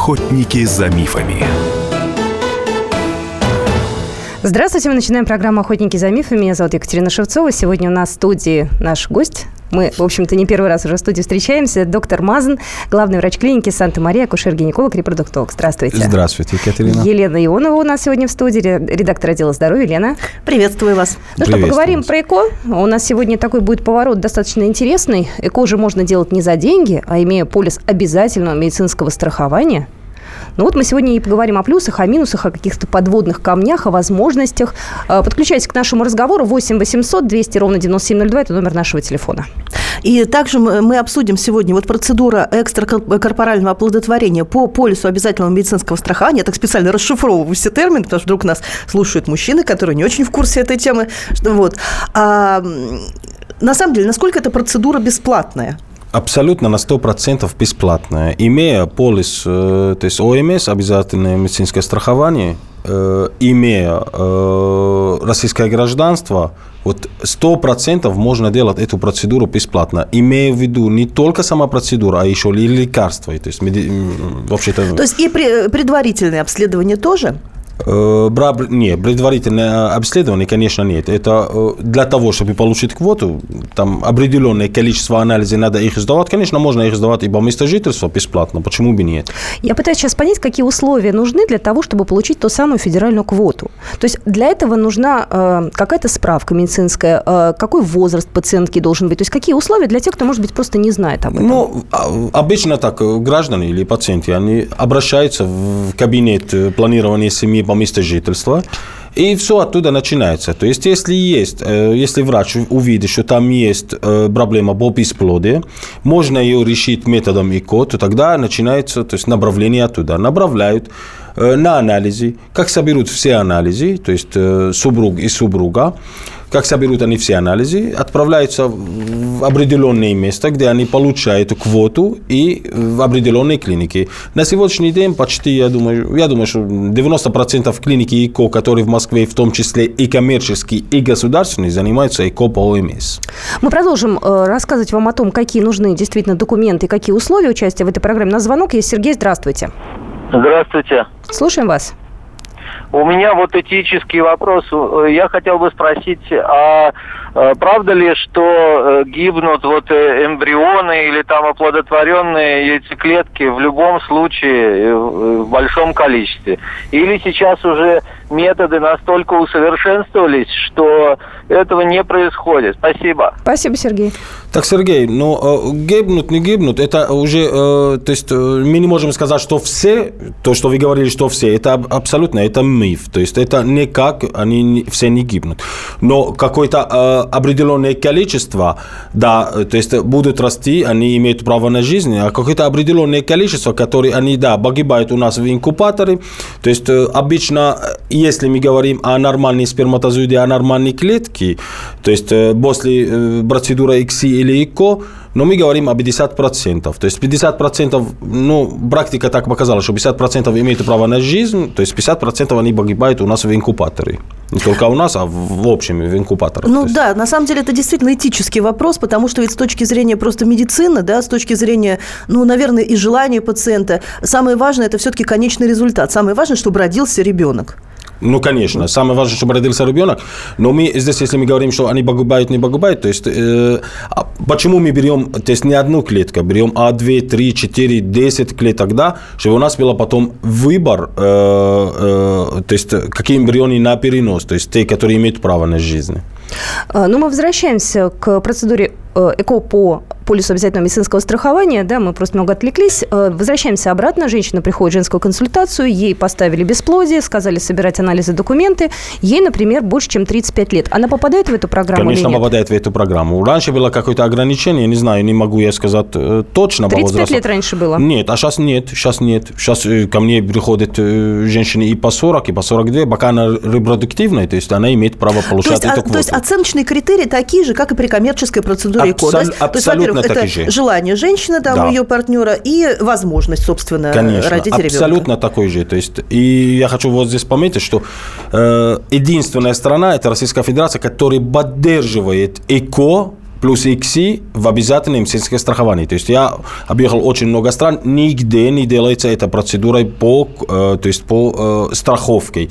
Охотники за мифами. Здравствуйте, мы начинаем программу «Охотники за мифами». Меня зовут Екатерина Шевцова. Сегодня у нас в студии наш гость. Мы, в общем-то, не первый раз уже в студии встречаемся. Доктор Мазан, главный врач клиники Санта-Мария, акушер-гинеколог, репродуктолог. Здравствуйте. Здравствуйте, Екатерина. Елена Ионова у нас сегодня в студии, редактор отдела здоровья. Лена. Приветствую вас. Ну что, поговорим про ЭКО. У нас сегодня такой будет поворот достаточно интересный. ЭКО же можно делать не за деньги, а имея полис обязательного медицинского страхования – ну вот мы сегодня и поговорим о плюсах, о минусах, о каких-то подводных камнях, о возможностях. Э, подключайтесь к нашему разговору 8 800 200 ровно 9702. Это номер нашего телефона. И также мы обсудим сегодня вот процедура экстракорпорального оплодотворения по полису обязательного медицинского страхования. Я так специально расшифровываю все термины, потому что вдруг нас слушают мужчины, которые не очень в курсе этой темы. Вот. А, на самом деле, насколько эта процедура бесплатная? Абсолютно на 100% бесплатная. Имея полис, э, то есть ОМС, обязательное медицинское страхование, э, имея э, российское гражданство, вот 100% можно делать эту процедуру бесплатно. Имея в виду не только сама процедура, а еще и лекарства. То есть, вообще-то... То есть и предварительное обследование тоже? Э, нет, предварительное обследование, конечно, нет. Это э, для того, чтобы получить квоту, там определенное количество анализов надо их сдавать. Конечно, можно их сдавать и по месту жительства бесплатно. Почему бы нет? Я пытаюсь сейчас понять, какие условия нужны для того, чтобы получить ту самую федеральную квоту. То есть для этого нужна э, какая-то справка медицинская, э, какой возраст пациентки должен быть. То есть какие условия для тех, кто, может быть, просто не знает об этом? Ну, а, обычно так, граждане или пациенты, они обращаются в кабинет планирования семьи по месту жительства. И все оттуда начинается. То есть, если есть, э, если врач увидит, что там есть э, проблема по бесплодию, можно ее решить методом ИКО, то тогда начинается то есть, направление оттуда. Направляют э, на анализы, как соберут все анализы, то есть супруг и супруга, как соберут они все анализы, отправляются в определенное место, где они получают квоту и в определенной клинике. На сегодняшний день почти, я думаю, я думаю, что 90% клиники ИКО, которые в Москве, в том числе и коммерческие, и государственные, занимаются ИКО по ОМС. Мы продолжим э, рассказывать вам о том, какие нужны действительно документы, какие условия участия в этой программе. На звонок есть Сергей. Здравствуйте. Здравствуйте. Слушаем вас. У меня вот этический вопрос. Я хотел бы спросить, а э, правда ли, что э, гибнут вот э, эмбрионы или там оплодотворенные яйцеклетки в любом случае в большом количестве? Или сейчас уже методы настолько усовершенствовались, что этого не происходит? Спасибо. Спасибо, Сергей. Так, Сергей, ну, гибнут, не гибнут, это уже, то есть мы не можем сказать, что все, то, что вы говорили, что все, это абсолютно, это миф. То есть это никак, они все не гибнут. Но какое-то э, определенное количество, да, то есть будут расти, они имеют право на жизнь, а какое-то определенное количество, которые они, да, погибают у нас в инкубаторе. То есть э, обычно, если мы говорим о нормальной сперматозоиде, о нормальной клетке, то есть э, после э, процедуры ИКСИ или ИКО, но мы говорим о 50%. То есть 50%, ну, практика так показала, что 50% имеют право на жизнь, то есть 50% они погибают у нас в инкубаторе. Не только у нас, а в общем в инкубаторах. Ну есть... да, на самом деле это действительно этический вопрос, потому что ведь с точки зрения просто медицины, да, с точки зрения, ну, наверное, и желания пациента, самое важное – это все-таки конечный результат. Самое важное, чтобы родился ребенок. Ну, конечно. Самое важное, чтобы родился ребенок. Но мы здесь, если мы говорим, что они погибают, не погибают, то есть э, а почему мы берем, то есть не одну клетку, берем А, 2, 3, 4, 10 клеток, да, чтобы у нас был потом выбор, э, э, то есть какие эмбрионы на перенос, то есть те, которые имеют право на жизнь. А, ну, мы возвращаемся к процедуре ЭКО по полису обязательного медицинского страхования, да, мы просто много отвлеклись. Э, возвращаемся обратно, женщина приходит в женскую консультацию, ей поставили бесплодие, сказали собирать анализы, документы. Ей, например, больше, чем 35 лет. Она попадает в эту программу Конечно, попадает в эту программу. Раньше было какое-то ограничение, не знаю, не могу я сказать э, точно 35 по возрасту. лет раньше было? Нет, а сейчас нет, сейчас нет. Сейчас э, ко мне приходят женщины и по 40, и по 42, пока она репродуктивная, то есть она имеет право получать то есть, эту а, квоту. То есть оценочные критерии такие же, как и при коммерческой процедуре Абсол- ЭКО. То есть, абсолютно это же. желание женщины, там, да. ее партнера, и возможность, собственно, Конечно, родить ребенка. абсолютно такой же. То есть, и я хочу вот здесь пометить, что э, единственная страна, это Российская Федерация, которая поддерживает ЭКО плюс ИКСИ в обязательном медицинском страховании. То есть я объехал очень много стран, нигде не делается эта процедура по, э, то есть по э, страховке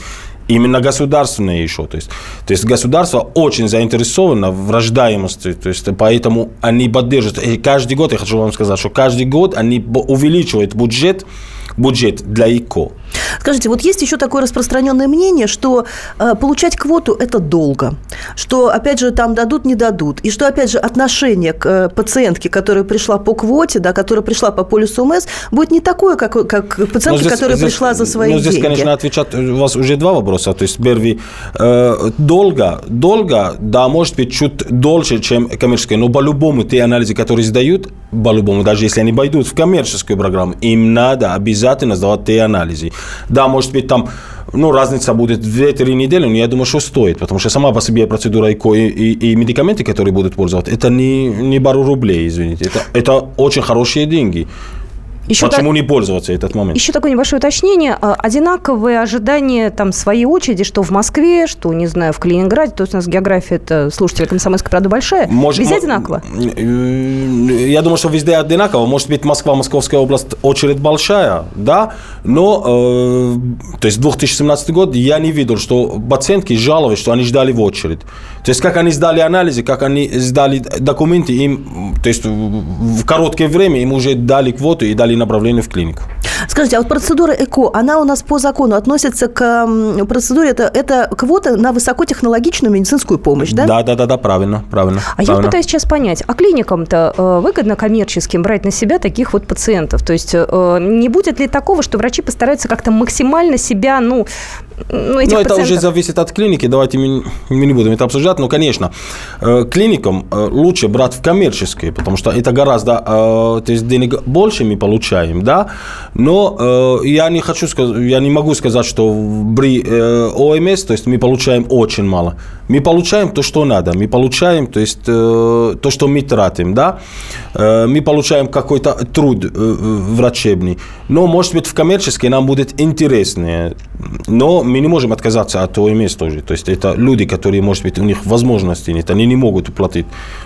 именно государственное еще. То есть, то есть государство очень заинтересовано в рождаемости, то есть поэтому они поддерживают. И каждый год, я хочу вам сказать, что каждый год они увеличивают бюджет, бюджет для ИКО. Скажите, вот есть еще такое распространенное мнение, что э, получать квоту – это долго, что, опять же, там дадут, не дадут, и что, опять же, отношение к э, пациентке, которая пришла по квоте, да, которая пришла по полюсу МС, будет не такое, как, как пациентке, здесь, которая здесь, пришла за свои ну, здесь, деньги. конечно, отвечать у вас уже два вопроса. То есть, первый, э, долго, долго, да, может быть, чуть дольше, чем коммерческое, но по-любому те анализы, которые сдают, по-любому, даже если они пойдут в коммерческую программу, им надо обязательно сдавать те анализы. Да, может быть, там ну, разница будет 2-3 недели, но я думаю, что стоит, потому что сама по себе процедура ЭКО и, и, и медикаменты, которые будут пользоваться, это не, не пару рублей, извините, это, это очень хорошие деньги. Еще Почему так... не пользоваться этот момент? Еще такое небольшое уточнение. А, одинаковые ожидания там своей очереди, что в Москве, что, не знаю, в Калининграде. То есть у нас география, это слушатели Комсомольской правды большая. Может, везде одинаково? Э, я думаю, что везде одинаково. Может быть, Москва, Московская область очередь большая, да, но э, то есть 2017 год я не видел, что пациентки жаловались, что они ждали в очередь. То есть как они сдали анализы, как они сдали документы, им, то есть в короткое время им уже дали квоту и дали направление в клинику. Скажите, а вот процедура ЭКО, она у нас по закону относится к процедуре, это, это квота на высокотехнологичную медицинскую помощь, да? Да, да, да, да, правильно, правильно. А правильно. я пытаюсь сейчас понять, а клиникам-то э, выгодно коммерческим брать на себя таких вот пациентов? То есть э, не будет ли такого, что врачи постараются как-то максимально себя, ну, ну, этих Но это уже зависит от клиники, давайте мы, мы не будем это обсуждать. Но, конечно, э, клиникам лучше брать в коммерческие, потому что это гораздо, то есть денег больше мы получаем, да, но я не хочу сказать, я не могу сказать, что при ОМС, то есть мы получаем очень мало. Мы получаем то, что надо, мы получаем, то есть то, что мы тратим, да, мы получаем какой-то труд врачебный, но, может быть, в коммерческой нам будет интереснее, но мы не можем отказаться от ОМС тоже. То есть это люди, которые, может быть, у них возможности нет, они не могут уплатить.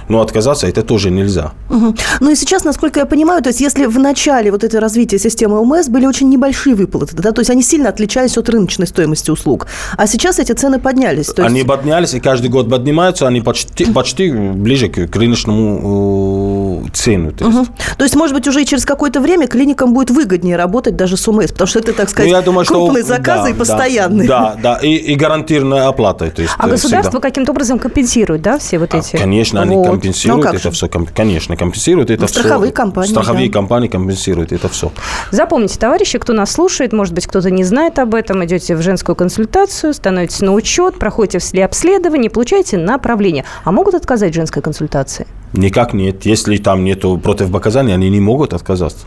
Но отказаться это тоже нельзя. Угу. Ну и сейчас, насколько я понимаю, то есть если в начале вот это развития системы ОМС были очень небольшие выплаты, да, то есть они сильно отличались от рыночной стоимости услуг, а сейчас эти цены поднялись. То есть... Они поднялись, и каждый год поднимаются, они почти, почти ближе к рыночному цену. То есть. Угу. то есть, может быть, уже через какое-то время клиникам будет выгоднее работать даже с ОМС, потому что это, так сказать, ну, я думаю, крупные что... заказы да, и постоянные. Да, Да, и, и гарантированная оплата. То есть, а государство каким-то образом компенсирует, да, все вот а, эти? А, конечно, они вот. компенсируют ну, это все. Конечно, компенсируют это Страховые все. компании. Страховые да. компании компенсируют это все. Запомните, товарищи, кто нас слушает, может быть, кто-то не знает об этом, идете в женскую консультацию, становитесь на учет, проходите все обследования, получаете направление. А могут отказать женской консультации? Никак нет. Если там нет противопоказаний, они не могут отказаться.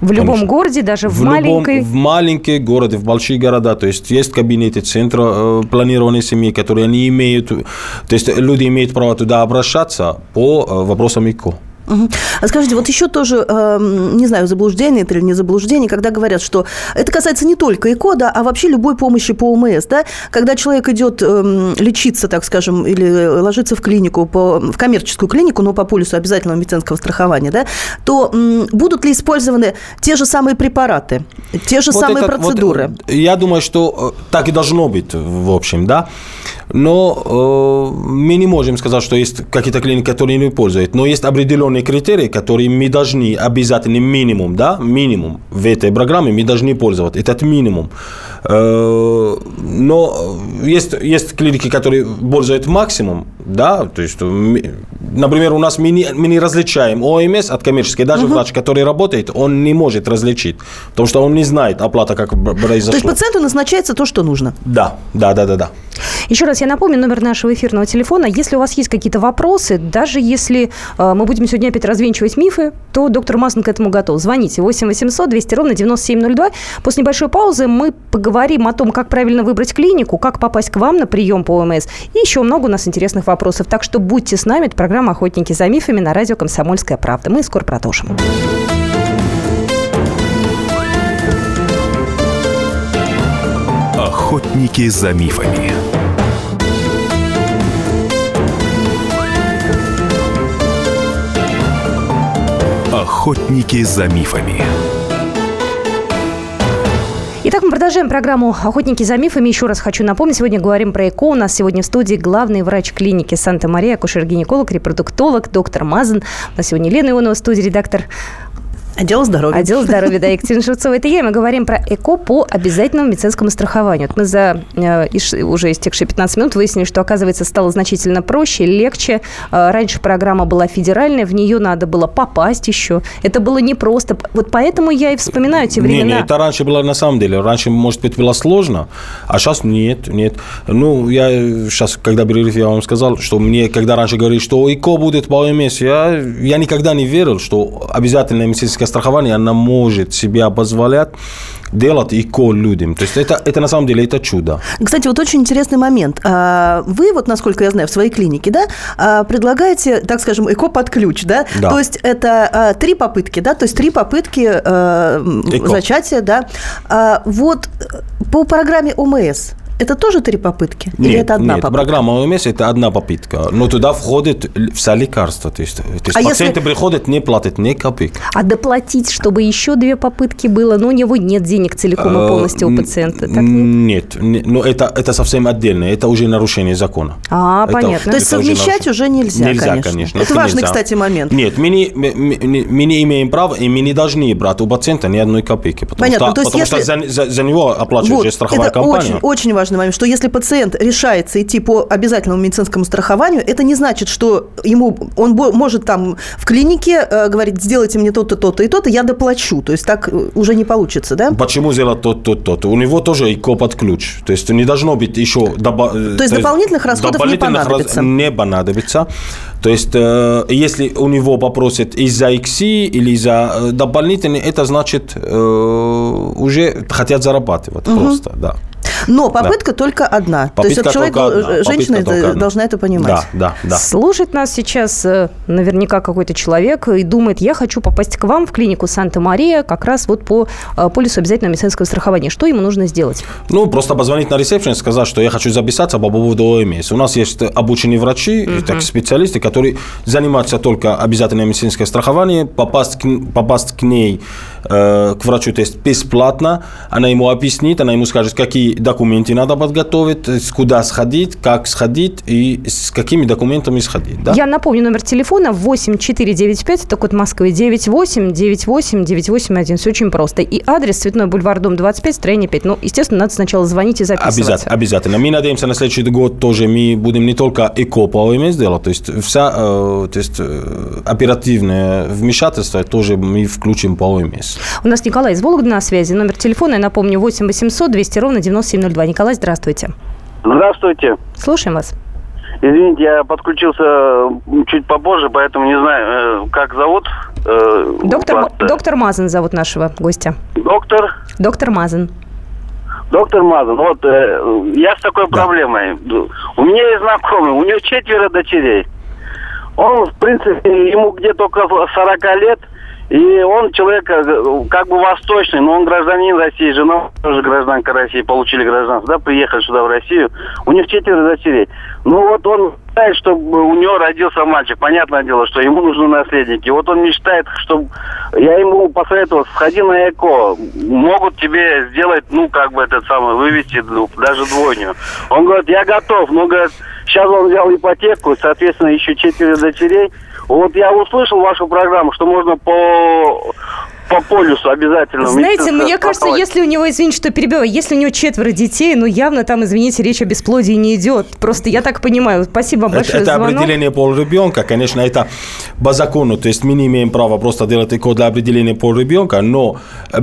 В любом Конечно. городе, даже в, в маленькой? Любом, в маленькие города, в большие города. То есть есть кабинеты центра э, планирования семьи, которые они имеют, то есть люди имеют право туда обращаться по э, вопросам ИКО. Угу. А скажите, вот еще тоже, э, не знаю, заблуждение это или не заблуждение, когда говорят, что это касается не только ЭКО, да, а вообще любой помощи по ОМС, да, когда человек идет э, лечиться, так скажем, или ложиться в клинику, по, в коммерческую клинику, но по полюсу обязательного медицинского страхования, да, то э, будут ли использованы те же самые препараты, те же вот самые это, процедуры? Вот, я думаю, что э, так и должно быть, в общем, да. Но э, мы не можем сказать, что есть какие-то клиники, которые не пользуют. Но есть определенные критерии, которые мы должны обязательно минимум, да, минимум в этой программе мы должны пользоваться. Этот минимум. Э, но есть, есть клиники, которые пользуют максимум, да, то есть, например, у нас мы не, мы не различаем ОМС от коммерческой. Даже угу. врач, который работает, он не может различить, потому что он не знает оплата, как произошло. То есть пациенту назначается то, что нужно? Да, да, да, да, да. Еще раз я напомню номер нашего эфирного телефона. Если у вас есть какие-то вопросы, даже если э, мы будем сегодня опять развенчивать мифы, то доктор Маслин к этому готов. Звоните 8 800 200 ровно 9702. После небольшой паузы мы поговорим о том, как правильно выбрать клинику, как попасть к вам на прием по ОМС. И еще много у нас интересных вопросов. Так что будьте с нами. Это программа «Охотники за мифами» на радио «Комсомольская правда». Мы скоро продолжим. Охотники за мифами. Охотники за мифами. Итак, мы продолжаем программу «Охотники за мифами». Еще раз хочу напомнить, сегодня говорим про ЭКО. У нас сегодня в студии главный врач клиники Санта-Мария, акушер-гинеколог, репродуктолог, доктор Мазан. У нас сегодня Лена Ионова в студии, редактор Отдел здоровья. Отдел здоровья, да, Екатерина Шевцова. Это я, мы говорим про ЭКО по обязательному медицинскому страхованию. Вот мы за э, уже истекшие 15 минут выяснили, что, оказывается, стало значительно проще, легче. Э, раньше программа была федеральная, в нее надо было попасть еще. Это было непросто. Вот поэтому я и вспоминаю те времена. Не, не, это раньше было на самом деле. Раньше, может быть, было сложно, а сейчас нет, нет. Ну, я сейчас, когда перерыв, я вам сказал, что мне, когда раньше говорили, что ЭКО будет по ОМС, я, я никогда не верил, что обязательная медицинская страхование, она может себя позволять делать ИКО людям. То есть это, это на самом деле это чудо. Кстати, вот очень интересный момент. А, вы, вот насколько я знаю, в своей клинике, да, а, предлагаете, так скажем, ЭКО под ключ, да? Да. То есть это а, три попытки, да? То есть три попытки ЭКО. зачатия, да? Вот по программе ОМС это тоже три попытки? Нет, Или это одна нет, попытка? программа ОМС – это одна попытка. Но туда входит вся лекарства. То есть, то есть А пациенты если- приходят, не платят ни копейки. А доплатить, чтобы еще две попытки было, но у него нет денег целиком и полностью у Э, пациента. Так нет? Нет, не- но это, это совсем отдельно. Это уже нарушение закона. А, Это- понятно. То есть совмещать уже нельзя, Нельзя, конечно. конечно. Это важный, нельзя. кстати, момент. Нет, мы не, мы, мы- мы не имеем права, и мы не должны брать у пациента ни одной копейки. Потому Понятно, что, то есть потому если- что за, за- за него оплачивает Вот, страховая это компания. очень, очень важный момент, что если пациент решается идти по обязательному медицинскому страхованию, это не значит, что ему он может там в клинике э, говорить, сделайте мне то-то, то-то и то-то, я доплачу. То есть так э, уже не получится, да? Почему сделать тот, тот, тот? У него тоже ИКО под ключ. То есть не должно быть еще... доба- То есть дополнительных расходов не понадобится? Не понадобится. То есть э, если у него попросят из-за ИКСИ или из-за э, дополнительных, это значит э, уже хотят зарабатывать просто, да. Но попытка только одна. То есть Попытка человек, одна, женщина попытка это- должна это понимать. Да, да, да. Слушает нас сейчас э, наверняка какой-то человек и думает, я хочу попасть к вам в клинику Санта-Мария как раз вот по э, полису обязательного медицинского страхования. Что ему нужно сделать? Ну, просто позвонить на ресепшн и сказать, что я хочу записаться по поводу ОМС. У нас есть обученные врачи, и так, специалисты, которые занимаются только обязательное медицинское страхование. Попасть к, попасть к ней, э, к врачу, то есть бесплатно. Она ему объяснит, она ему скажет, какие документы надо подготовить, куда сходить, как сходить и с какими документами сходить. Да? Я напомню номер телефона 8495, это код Москвы 98 98 981. Все очень просто. И адрес Цветной бульвар, дом 25, строение 5. Ну, естественно, надо сначала звонить и записываться. Обязательно, обязательно. Мы надеемся, на следующий год тоже мы будем не только ЭКО по ОМС делать, то есть вся э, то есть, э, оперативное вмешательство тоже мы включим по ОМС. У нас Николай из Вологды на связи. Номер телефона, я напомню, 8 800 200 ровно 9702. Николай, здравствуйте. Здравствуйте. Слушаем вас. Извините, я подключился чуть попозже, поэтому не знаю, э, как зовут. э, Доктор, вас, э, доктор Мазан зовут нашего гостя. Доктор. Доктор Мазан. Доктор Мазан, вот э, я с такой проблемой. У меня есть знакомый, у него четверо дочерей. Он, в принципе, ему где-то около 40 лет, и он человек э, как бы восточный, но он гражданин России, жена тоже гражданка России, получили гражданство, да, приехали сюда в Россию. У них четверо дочерей. Ну вот он мечтает, чтобы у него родился мальчик. Понятное дело, что ему нужны наследники. Вот он мечтает, чтобы... Я ему посоветовал, сходи на ЭКО. Могут тебе сделать, ну, как бы этот самый, вывести ну, даже двойню. Он говорит, я готов. Но, говорит, сейчас он взял ипотеку, соответственно, еще четыре дочерей. Вот я услышал вашу программу, что можно по по полюсу обязательно. Знаете, медицинское мне кажется, страхование. если у него, извините, что перебиваю, если у него четверо детей, ну явно там, извините, речь о бесплодии не идет. Просто я так понимаю. Спасибо вам Это, большое это звонок. определение пол ребенка, конечно, это по закону, то есть мы не имеем права просто делать ЭКО для определения пол ребенка, но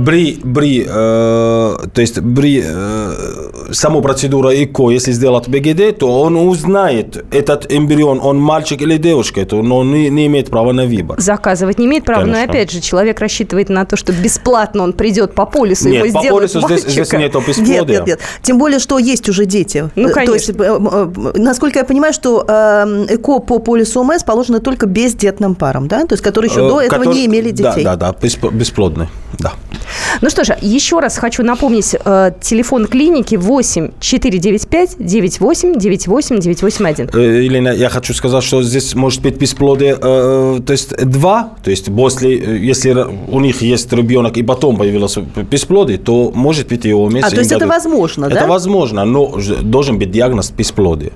при, при, э, то есть при э, саму процедуру ЭКО, если сделать БГД, то он узнает, этот эмбрион, он мальчик или девушка, то он не, не имеет права на выбор. Заказывать не имеет права, но Конечно. опять же, человек рассчитывает на то, что бесплатно он придет по полису, ему Нет, по сделают полису здесь, здесь нет Нет, бесплодия. нет, нет. Тем более, что есть уже дети. Ну, Э, То есть, конечно. э, э, насколько я понимаю, что э, ЭКО по полису ОМС положено только бездетным парам, да? То есть, которые еще Э, до этого не имели да, детей. Да, да, бесп- бесплодный, да. Ну что же, еще раз хочу напомнить, э, телефон клиники 8 495 98 98 981. Э, Елена, я хочу сказать, что здесь может быть бесплодие, э, то есть два, то есть после, э, если у них есть ребенок и потом появилось бесплодие, то может быть и ОМС. А, то есть это дадут. возможно, Это да? возможно, но должен быть диагноз бесплодия.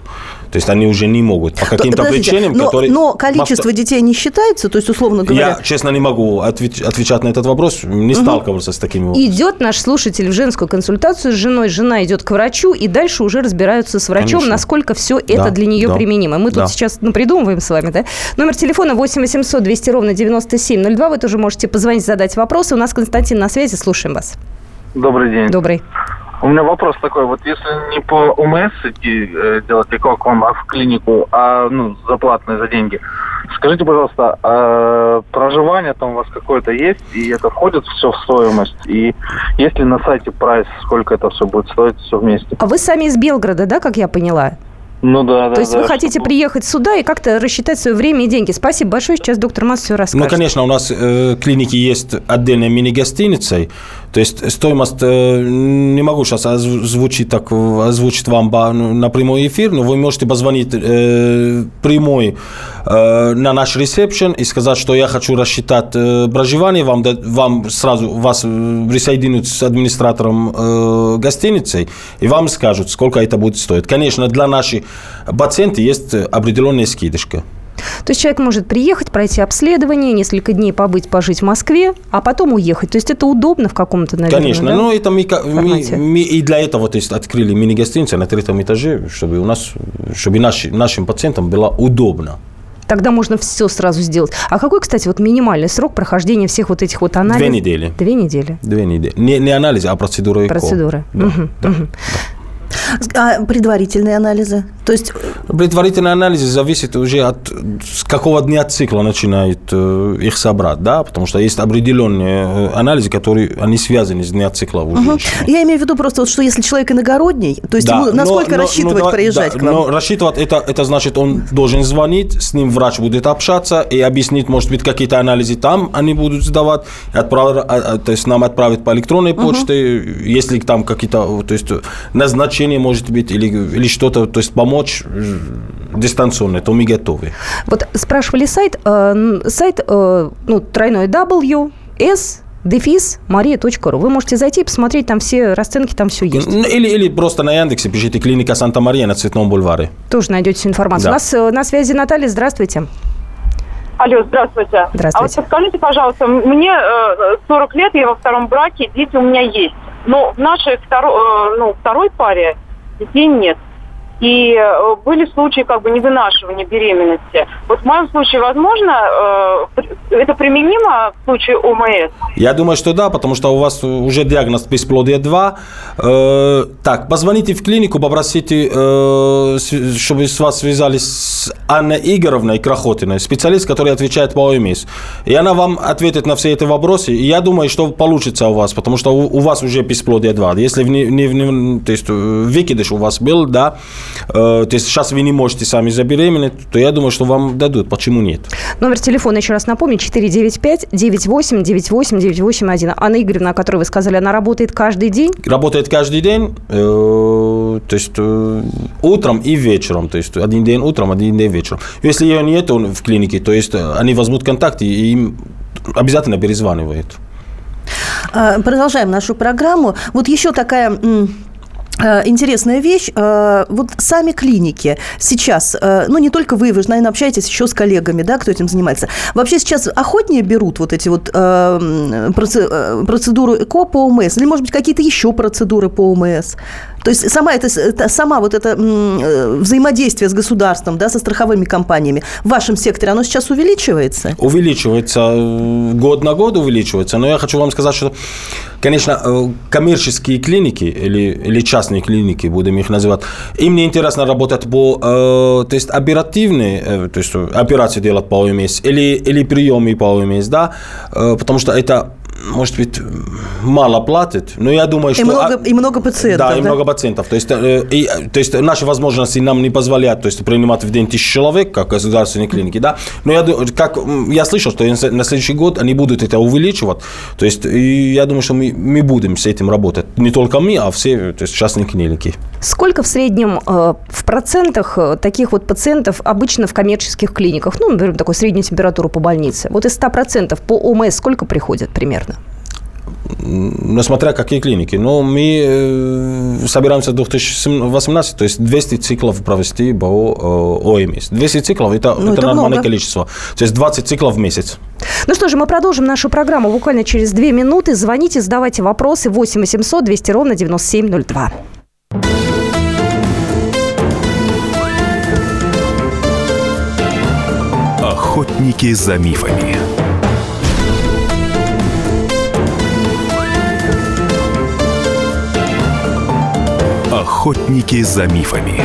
То есть они уже не могут по каким-то Подождите, причинам, но, которые... но количество детей не считается, то есть, условно говоря... Я, честно, не могу отвеч- отвечать на этот вопрос, не сталкивался с такими вопросами. Идет наш слушатель в женскую консультацию с женой, жена идет к врачу, и дальше уже разбираются с врачом, Конечно. насколько все это Да, для нее да, применимо. Мы тут да. сейчас ну, придумываем с вами, да? Номер телефона 8 800 200 ровно 9702. Вы тоже можете позвонить, задать вопросы. У нас Константин на связи, слушаем вас. Добрый день. Добрый. У меня вопрос такой, вот если не по УМС идти э, делать ЭКО к вам, а в клинику, а ну, за платные, за деньги, скажите, пожалуйста, а проживание там у вас какое-то есть, и это входит все в стоимость? И есть ли на сайте прайс, сколько это все будет стоить все вместе? А вы сами из Белгорода, да, как я поняла? Ну да, да. То есть да, вы хотите чтобы- приехать сюда и как-то рассчитать свое время и деньги. Спасибо большое. Сейчас доктор Масс все расскажет. Ну, конечно, у нас э, клиники есть отдельные мини-гостиницей. То есть стоимость, э, не могу сейчас озвучить, так, озвучить вам ба- на прямой эфир, но вы можете позвонить э, прямой э, на наш ресепшн и сказать, что я хочу рассчитать проживание, вам, вам сразу вас присоединят с администратором гостиницы, и вам скажут, сколько это будет стоить. Конечно, для наших пациентов есть определенная скидочка. То есть человек может приехать, пройти обследование, несколько дней побыть, пожить в Москве, а потом уехать. То есть это удобно в каком-то, наверное, Конечно, да? но это мы, мы- мы и для этого то есть, открыли мини-гостиницу на третьем этаже, чтобы у нас, чтобы наши- нашим пациентам было удобно. Тогда можно все сразу сделать. А какой, кстати, вот минимальный срок прохождения всех вот этих вот анализов? Две недели. Две недели. Две недели. Не, не анализ, а процедура ЭКО. Процедуры. Да, Мгм, да. мгм. А предварительные анализы? То есть Предварительные анализы зависят уже от с какого дня цикла начинают э, их собрать, да, потому что есть определенные э, анализы, которые они связаны с дня цикла у женщины. я имею в виду просто, вот, что если человек иногородний, то есть Да, ему но- насколько но- рассчитывать но проезжать да, к вам? Но рассчитывать это, это значит, он должен звонить, с ним врач будет общаться и объяснить, может быть, какие-то анализы там они будут сдавать, отправ- а- а, то есть нам отправить по электронной почте, если там какие-то, то есть назначение может быть или, или что-то, то есть помочь э, дистанционно, то мы готовы. Вот спрашивали сайт. э, сайт, э, ну, тройной W, S, дефис, мария.ру. Вы можете зайти и посмотреть, там все расценки, там все есть. Или, или просто на Яндексе пишите «Клиника Санта-Мария» на Цветном бульваре. Тоже найдете всю информацию. Да. У нас э, на связи Наталья. Здравствуйте. Алло, здравствуйте. Здравствуйте. А вот подскажите, пожалуйста, мне э, 40 лет, я во втором браке, дети у меня есть. Но в нашей второ, э, ну, второй паре детей нет. И э, были случаи как бы невынашивания беременности. Вот в моем случае, возможно, э, это применимо в случае ОМС? Я думаю, что да, потому что у вас уже диагноз бесплодие 2. Э, так, позвоните в клинику, попросите, чтобы с вас связались с Анной Игоревной Крохотиной, специалист, который отвечает по ОМС. И она вам ответит на все эти вопросы. И я думаю, что получится у вас, потому что у, вас уже бесплодие 2. Если в, не, не- не- то есть, выкидыш у вас был, да, то есть сейчас вы не можете сами забеременеть, то я думаю, что вам дадут. Почему нет? Номер телефона, еще раз напомню, 495-98-98-981. Анна Игоревна, о которой вы сказали, она работает каждый день. работает каждый день, э, то есть э, утром и вечером, то есть один день утром, один день вечером. Если ее нет в клинике, то есть э, они возьмут контакт и им обязательно перезванивают. А, Продолжаем нашу программу. Вот еще такая э, интересная вещь. Э, Вот сами клиники сейчас, э, ну не только вы, вы же, наверное, общаетесь еще с коллегами, да, кто этим занимается. Вообще сейчас охотнее берут вот эти вот э, м, проце- э, процедуру ЭКО по ОМС? Или, может быть, какие-то еще процедуры по ОМС? То есть сама, это, сама вот это э, взаимодействие с государством, да, со страховыми компаниями в вашем секторе, оно сейчас увеличивается? Увеличивается, э, год на год увеличивается, но я хочу вам сказать, что, конечно, э, коммерческие клиники или, или частные клиники, будем их называть, им не интересно работать по, то есть оперативные, то есть операции делать по ОМС или, или приемы по ОМС, да, потому что это может быть, мало платят, но я думаю, что... И много, и много пациентов, Да, да? и много пациентов. То есть, э, и, то есть наши возможности нам не позволяют то есть, принимать в день тысячу человек, как государственные клиники, да. Но я, как, я слышал, что на следующий год они будут это увеличивать. То есть, и я думаю, что мы, мы будем с этим работать. Не только мы, а все то есть, частные клиники. Сколько в среднем э, в процентах э, таких вот пациентов обычно в коммерческих клиниках? Ну, например, такую среднюю температуру по больнице. Вот из 100% по ОМС сколько приходят примерно? Ну, смотря какие клиники. Но мы э, собираемся в 2018, то есть 200 циклов провести по э, ОМС. 200 циклов это, Ну, это, это нормальное много. количество. То есть 20 циклов в месяц. Ну что же, мы продолжим нашу программу буквально через две минуты. Звоните, задавайте вопросы 8 800 200 ровно 9702. Охотники за мифами. Охотники за мифами.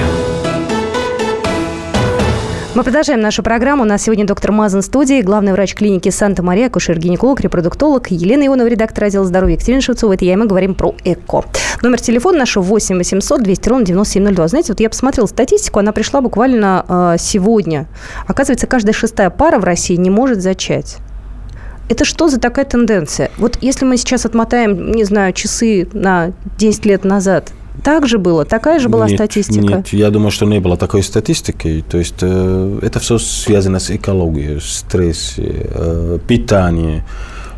Мы продолжаем нашу программу. У нас сегодня доктор Мазан в студии, главный врач клиники Санта-Мария, акушер-гинеколог, репродуктолог, Елена Ионова, редактор отдела здоровья, Екатерина Шевцова. Это я, и мы говорим про ЭКО. Номер телефона нашего 8 800 200 ровно 9702. Знаете, вот я посмотрела статистику, она пришла буквально э, сегодня. Оказывается, каждая шестая пара в России не может зачать. Это что за такая тенденция? Вот если мы сейчас отмотаем, не знаю, часы на 10 лет назад, так же было? Такая же была нет, статистика? Нет, я думаю, что не было такой статистики. То есть э, это все связано с экологией, стресс, э, питание.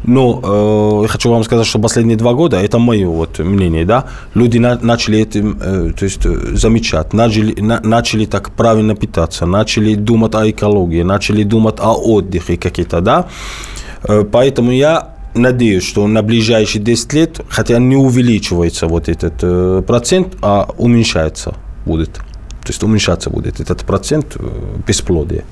Но э, я хочу вам сказать, что последние два года, это мое вот мнение, да, люди на- начали этим, э, то есть э, замечать, начали, на- начали так правильно питаться, начали думать о экологии, начали думать о отдыхе какие-то, да. Э, Поэтому я надеюсь, что на ближайшие 10 лет, хотя не увеличивается вот этот э, процент, а уменьшается будет. То есть уменьшаться будет этот процент э, бесплодия.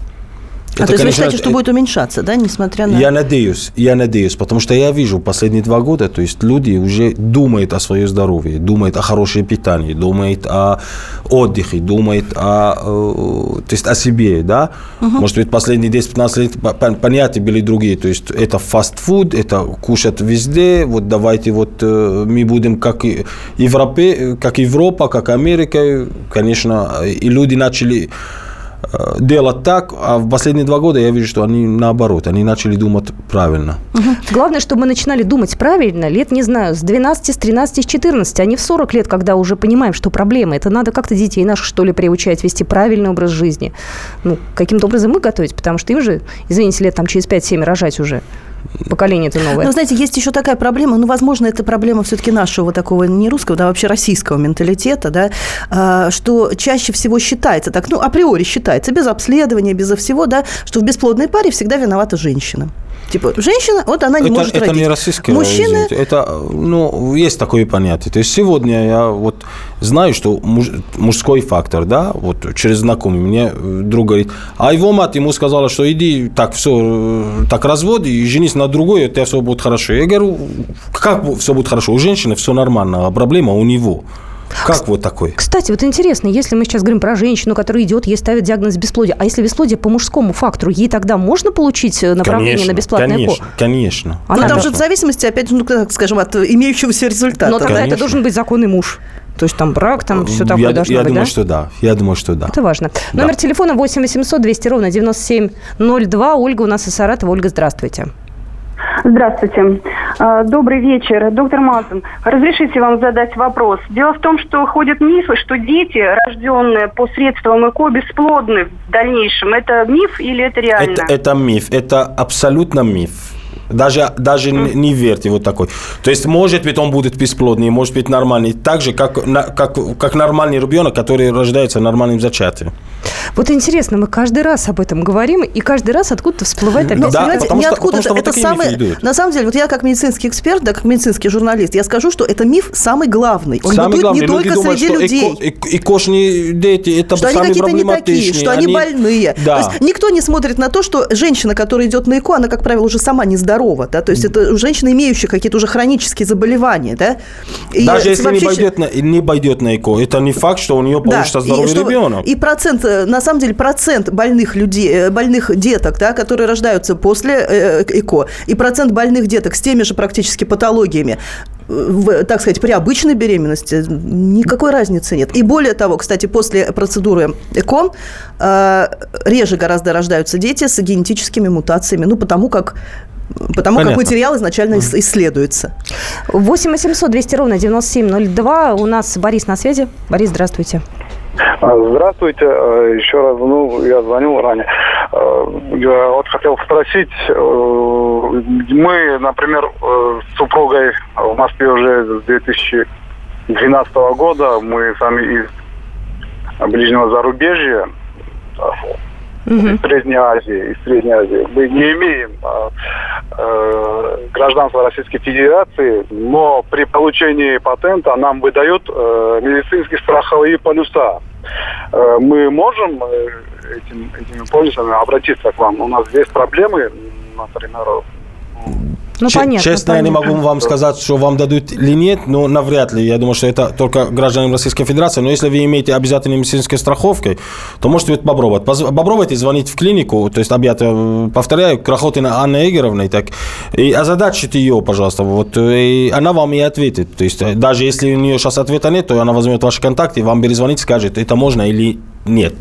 А то есть вы считаете, что будет уменьшаться, да, несмотря на... Я надеюсь, я надеюсь, потому что я вижу последние два года, то есть люди уже думают о своем здоровье, думают о хорошем питании, думают о отдыхе, думают о, э, то есть о себе, да. Может быть, последние 10-15 лет по- по- понятия были другие, то есть это фастфуд, это кушать везде, вот давайте вот э, мы будем как Европе, как Европа, как Америка, конечно, и люди начали делать так, а в последние два года я вижу, что они наоборот, они начали думать правильно. Главное, чтобы мы начинали думать правильно лет, не знаю, с 12, с 13, с 14, а не в 40 лет, когда уже понимаем, что проблема. Это надо как-то детей наших, что ли, приучать, вести правильный образ жизни. Ну, каким-то образом мы готовить, потому что им же, извините, лет там через 5-7 рожать уже. Поколение-то новое. Но, знаете, есть еще такая проблема, ну, возможно, это проблема все-таки нашего такого не русского, да, вообще российского менталитета, да, а, что чаще всего считается так, ну, априори считается, без обследования, безо всего, да, что в бесплодной паре всегда виновата женщина. Типа, женщина, вот она не это, может это родить. не российское, Мужчины, извините. это, ну, есть такое понятие. То есть сегодня я вот знаю, что муж- мужской фактор, да, вот через знакомый мне э, друг говорит, а его мать ему сказала, что иди, так, все, так развод, и женись на другой, у тебя все будет хорошо. Я говорю, как все будет хорошо? У женщины все нормально, а проблема у него. Как вот такой? Кстати, вот интересно, если мы сейчас говорим про женщину, которая идет, ей ставят диагноз бесплодия, а если бесплодие по мужскому фактору, ей тогда можно получить э, направление конечно, на бесплатное конечно, конечно. Она ну, там должна- же в зависимости, опять же, ну, скажем, от имеющегося результата. Но тогда это Конечно. должен быть законный муж. То есть там брак, там все я такое должно я быть, думаю, да? что да. Я думаю, что да. Это важно. Да. Номер телефона 8 800 200 ровно 9702. Ольга у нас из Саратова. Ольга, здравствуйте. Здравствуйте. А, Добрый вечер. Доктор Мазан, разрешите вам задать вопрос. Дело в том, что ходят мифы, что дети, рожденные по средствам ЭКО, бесплодны в дальнейшем. Это миф или это реально? Это, это миф, это абсолютно миф. Даже, даже не не верьте вот такой. То есть, может быть, он будет бесплодный, может быть, нормальный. Так же, как, как, как нормальный ребенок, который рождается нормальным зачатием. Вот интересно, мы каждый раз об этом говорим, и каждый раз откуда-то всплывает Ну, опять. Да, потому что- потому что это, вот это самый... На самом деле, вот я как медицинский эксперт, да, как медицинский журналист, я скажу, что это миф самый главный. Он Самое бытует главное, не люди только думают, среди что людей. эко- экошные дети, это что они самые какие-то не такие, что они, больные. Да. То есть никто не смотрит на то, что женщина, которая идет на ЭКО, она, как правило, уже сама нездорова, здорова, да, то есть это женщина, имеющая какие-то уже хронические заболевания, да. И Даже если вообще... не, пойдет на, не пойдет на ЭКО, это не факт, что у нее получится да, здоровый и, ребенок. И процент, э, на самом деле, процент больных людей, э, больных деток, да, которые рождаются после э, ЭКО, и процент больных деток с теми же практически патологиями, в, так сказать, при обычной беременности никакой разницы нет. И более того, кстати, после процедуры ЭКО э, реже гораздо рождаются дети с генетическими мутациями, ну, потому как Потому Понятно. как материал изначально mm. исследуется. 8 800 200 ровно 9702. У нас Борис на связи. Борис, здравствуйте. А, здравствуйте. А, Еще раз, ну, я звонил ранее. А, я вот хотел спросить, э, мы, например, э, с супругой в Москве уже с 2012 года, мы сами из ближнего зарубежья, угу. из Средней Азии, из Средней Азии. Мы не имеем э, гражданства Российской Федерации, но при получении патента нам выдают э, медицинские страховые полюса. Э, мы можем э, этим, этими полюсами обратиться к вам? У нас есть проблемы, например, ну, Ч- понятно, честно, понятно. я не могу вам сказать, что вам дадут или нет, но навряд ли. Я думаю, что это только гражданам Российской Федерации. Но если вы имеете обязательную медицинскую страховку, то можете попробовать. Попробуйте звонить в клинику, то есть, опять э, повторяю, Крохотина Анна Игоревна, так, и озадачите ее, пожалуйста. Вот, и она вам и ответит. То есть, даже если у нее сейчас ответа нет, то она возьмет ваши контакты, вам перезвонит, скажет, это можно или нет.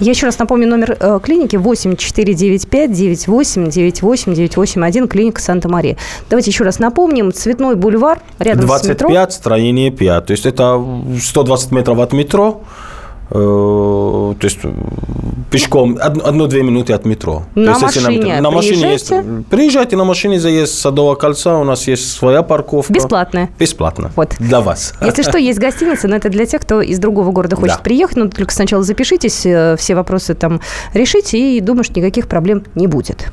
Я еще раз напомню номер э, клиники 8495 98 98 981 клиника Санта-Мария. Давайте еще раз напомним. Цветной бульвар рядом 25, с метро. 25, строение 5. То есть это 120 метров от метро. Э, то есть пешком одну-две минуты от метро. На То есть, машине на, на машине есть. Приезжайте на машине, заезд Садового кольца, у нас есть своя парковка. Бесплатная. Бесплатно. Вот. Для вас. Если что, есть гостиница, но это для тех, кто из другого города хочет да. приехать. Но только сначала запишитесь, э, все вопросы там решите, и думаю, что никаких проблем не будет.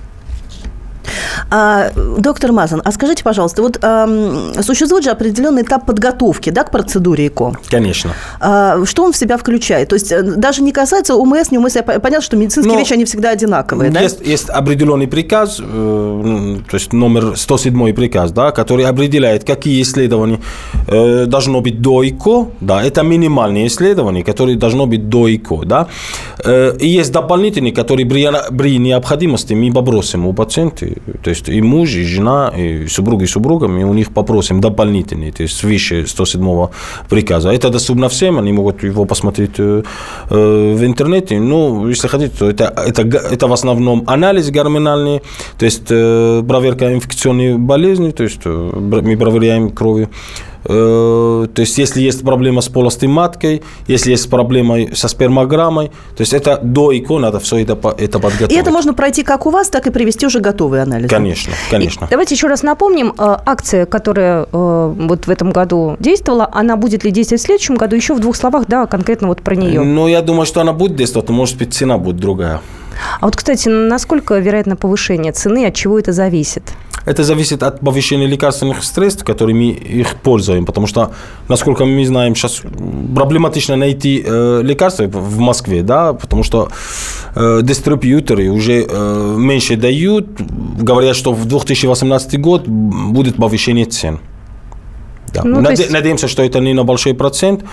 А, доктор Мазан, а скажите, пожалуйста, вот а, существует же определенный этап подготовки да, к процедуре ЭКО? Конечно. А, что он в себя включает? То есть э, даже не касается УМС, не УМС, понятно, что медицинские Но вещи, они всегда одинаковые, да? Есть, есть определенный приказ, э, то есть номер 107 приказ, да, который определяет, какие исследования э, должно быть до ЭКО, да, это минимальные исследования, которые должно быть до ЭКО, да, э, и есть дополнительные, которые при, при необходимости мы попросим у пациента, то есть и муж, и жена, и супруг, и супруга, мы у них попросим дополнительные, то есть свыше 107 приказа. Это доступно всем, они могут его посмотреть э, э, в интернете. Ну, если хотите, то это, это, это в основном анализ гормональный, то есть э, проверка инфекционной болезни, то есть мы проверяем крови то есть, если есть проблема с полостой маткой, если есть проблема со спермограммой, то есть это до ИКО надо все это, это подготовить. И это можно пройти как у вас, так и привести уже готовый анализ. Конечно, конечно. И давайте еще раз напомним, э, акция, которая э, вот в этом году действовала, она будет ли действовать в следующем году? Еще в двух словах, да, конкретно вот про нее. Ну, я думаю, что она будет действовать, но, может быть, цена будет другая. А вот, кстати, насколько вероятно повышение цены, от чего это зависит? Это зависит от повышения лекарственных средств, которыми их пользуем, потому что, насколько мы знаем, сейчас проблематично найти э, лекарства в Москве, да, потому что э, дистрибьюторы уже э, меньше дают, говорят, что в 2018 год будет повышение цен. Да. Ну, Наде- есть... Надеемся, что это не на большой процент.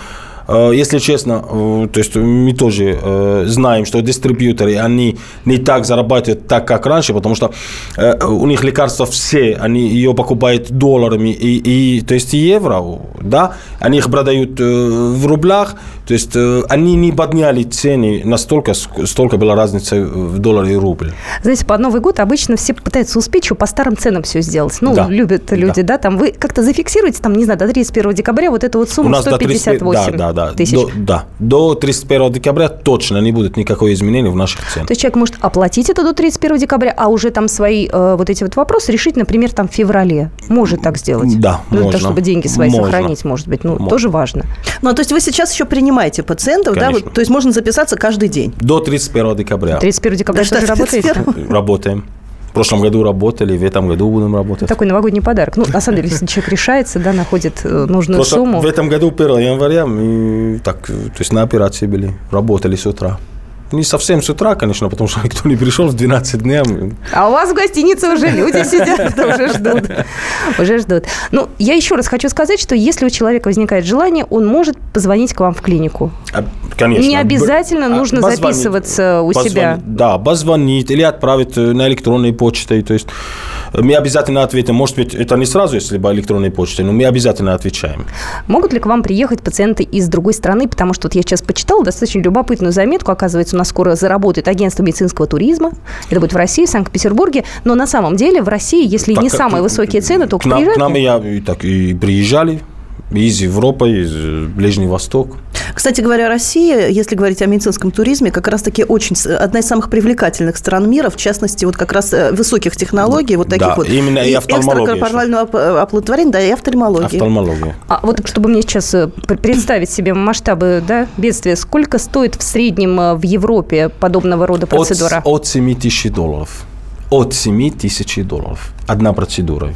Э, если честно, э, то есть мы тоже э, знаем, что дистрибьюторы, они не так зарабатывают так, как раньше, потому что у них лекарства все, они ее покупают долларами и, и то есть евро, да, они их продают в рублях, то есть они не подняли цены настолько, столько была разница в долларе и рубль. Знаете, под Новый год обычно все пытаются успеть, что по старым ценам все сделать. Ну, да. любят люди, да. да, там вы как-то зафиксируете, там, не знаю, до 31 декабря вот эту вот сумму 158 30, да, да, тысяч. До, да, до 31 декабря точно не будет никакого изменения в наших ценах. То есть человек может оплатить это до 31 декабря, а уже там свои э, вот эти вот вопросы решить, например, там в феврале. Может так сделать? Да, ну, можно. То, чтобы деньги свои можно. сохранить, может быть. Ну, можно. тоже важно. Ну, а то есть вы сейчас еще принимаете пациентов, Конечно. да? Вот, то есть можно записаться каждый день? До 31 декабря. 31 декабря да, тоже работаете? Работаем. В прошлом году работали, в этом году будем работать. Такой новогодний подарок. Ну, на самом деле, если человек решается, да, находит э, нужную Просто сумму. В этом году 1 января мы так, то есть на операции были, работали с утра. Не совсем с утра, конечно, потому что никто не пришел в 12 дня. А у вас в гостинице уже люди сидят, уже ждут. Уже ждут. Ну, я еще раз хочу сказать, что если у человека возникает желание, он может позвонить к вам в клинику. А, Конечно. Не обязательно Б- нужно записываться у себя. Да, позвонить или отправить э, на электронной почтой. То есть мы обязательно ответим. Может быть, это не сразу, если по электронной почте, но мы обязательно отвечаем. Могут ли к вам приехать пациенты из другой страны? Потому что вот я сейчас почитала достаточно любопытную заметку. Оказывается, у нас скоро заработает агентство медицинского туризма. Это будет в России, в Санкт-Петербурге. Но на самом деле в России, если не Так, самые э, высокие цены, то к нам, приезжают к нам и, я, и так, и приезжали из Европы, из э, Ближний Восток. Кстати говоря, Россия, если говорить о медицинском туризме, как раз-таки очень одна из самых привлекательных стран мира, в частности, вот как раз э, высоких технологий, вот таких Да, вот. именно и офтальмология экстракорпорального оп- оплодотворения, да, и офтальмологии. Офтальмология. А вот чтобы мне сейчас э, представить себе масштабы да, бедствия, сколько стоит в среднем э, в Европе подобного рода процедура? От, от 7 тысяч долларов. От 7 тысяч долларов. Одна процедура.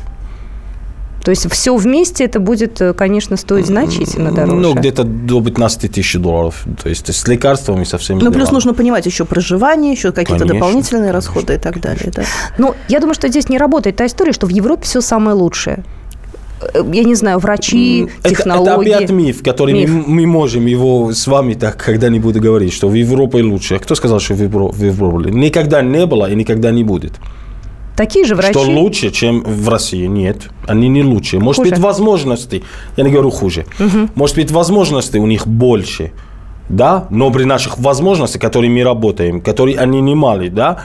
То есть все вместе это будет, э, конечно, стоить значительно дороже. Ну, где-то до 15 тысяч долларов. То есть с лекарствами совсем Ну, плюс нужно понимать еще проживание, еще какие-то Конечно, дополнительные расходы и так далее. Да. Но я думаю, что здесь не работает та история, что в Европе все самое лучшее. Э, Я не знаю, врачи, Это- технологии. Это, опять миф, который Миф. Мы, мы можем его с вами так когда-нибудь говорить, что в Европе лучше. А кто сказал, что в Европе? Никогда не было и никогда не будет. Такие же врачи. Что лучше, чем в России? Нет, они не лучше. Может Хуже. быть, возможности, я не говорю хуже, может быть, возможности у них больше, да, но при наших возможностях, которые мы работаем, которые они не мали, да,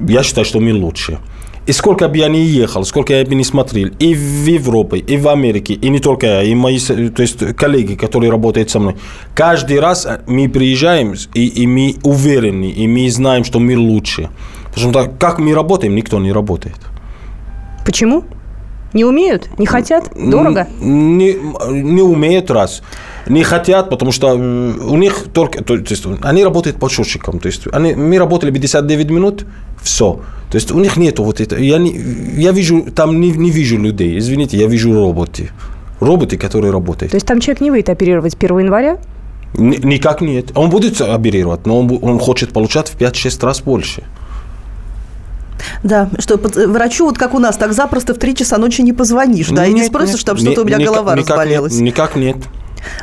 я считаю, что мы лучше. И сколько бы я ни ехал, сколько я бы не смотрел, и в Европе, и в Америке, и не только я, и мои то есть, коллеги, которые работают со мной, каждый раз мы приезжаем, и, и мы уверены, и мы знаем, что мы лучше. Потому что как мы работаем, никто не работает. Почему? Не умеют? Не хотят? Дорого? Не, не умеют раз. Не хотят, потому что у них только... То, то есть они работают по счетчикам. То есть они, мы работали 59 минут, все. То есть у них нету вот этого. Я, не, я вижу, там не, не вижу людей. Извините, я вижу роботы. Роботы, которые работают. То есть там человек не выйдет оперировать 1 января? Ни- никак нет. Он будет оперировать, но он, он хочет получать в 5-6 раз больше. Да, что под- врачу, вот как у нас, так запросто в 3 часа ночи не позвонишь, да, и не Нет, спросишь, нет. там что-то у меня Ни- голова никак разболелась. Нет, никак нет.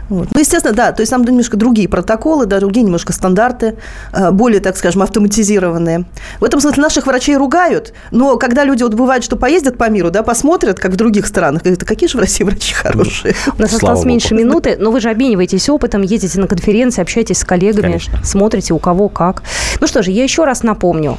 Вот. Ну, естественно, да, то есть там немножко другие протоколы, да, другие немножко стандарты, э, более, так скажем, автоматизированные. В этом смысле наших врачей ругают, но когда люди вот бывает, что поездят по миру, да, посмотрят, как в других странах, говорят, какие же в России врачи хорошие. У нас осталось богу. меньше минуты, но вы же обмениваетесь опытом, едете на конференции, общаетесь с коллегами, Конечно. смотрите, у кого как. Ну что же, я еще раз напомню.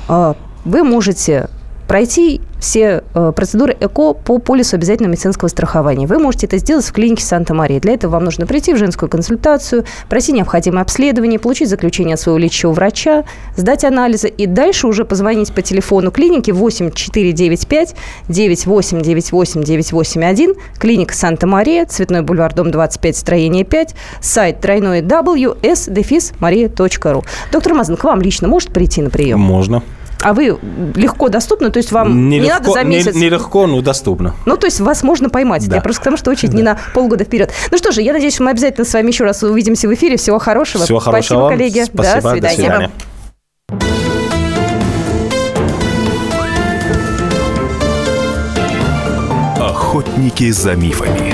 Вы можете пройти все э, процедуры ЭКО по полису обязательного медицинского страхования. Вы можете это сделать в клинике Санта-Мария. Для этого вам нужно прийти в женскую консультацию, пройти необходимое обследование, получить заключение от своего лечащего врача, сдать анализы и дальше уже позвонить по телефону клиники 8495 9898 981, клиника Санта-Мария, Цветной бульвар, дом 25, строение 5, сайт тройной w s maria.ru. Доктор Мазан, к вам лично может прийти на прием? Можно. А вы легко доступны, то есть вам не, надо за не- месяц... Нелегко, но доступно. Ну, то есть вас можно поймать. Да. Я просто к тому, что очередь не на полгода вперед. Ну что же, я надеюсь, мы обязательно с вами еще раз увидимся в эфире. Всего хорошего. Всего хорошего Спасибо, вам. коллеги. Спасибо. До свидания. До свидания. Охотники за мифами.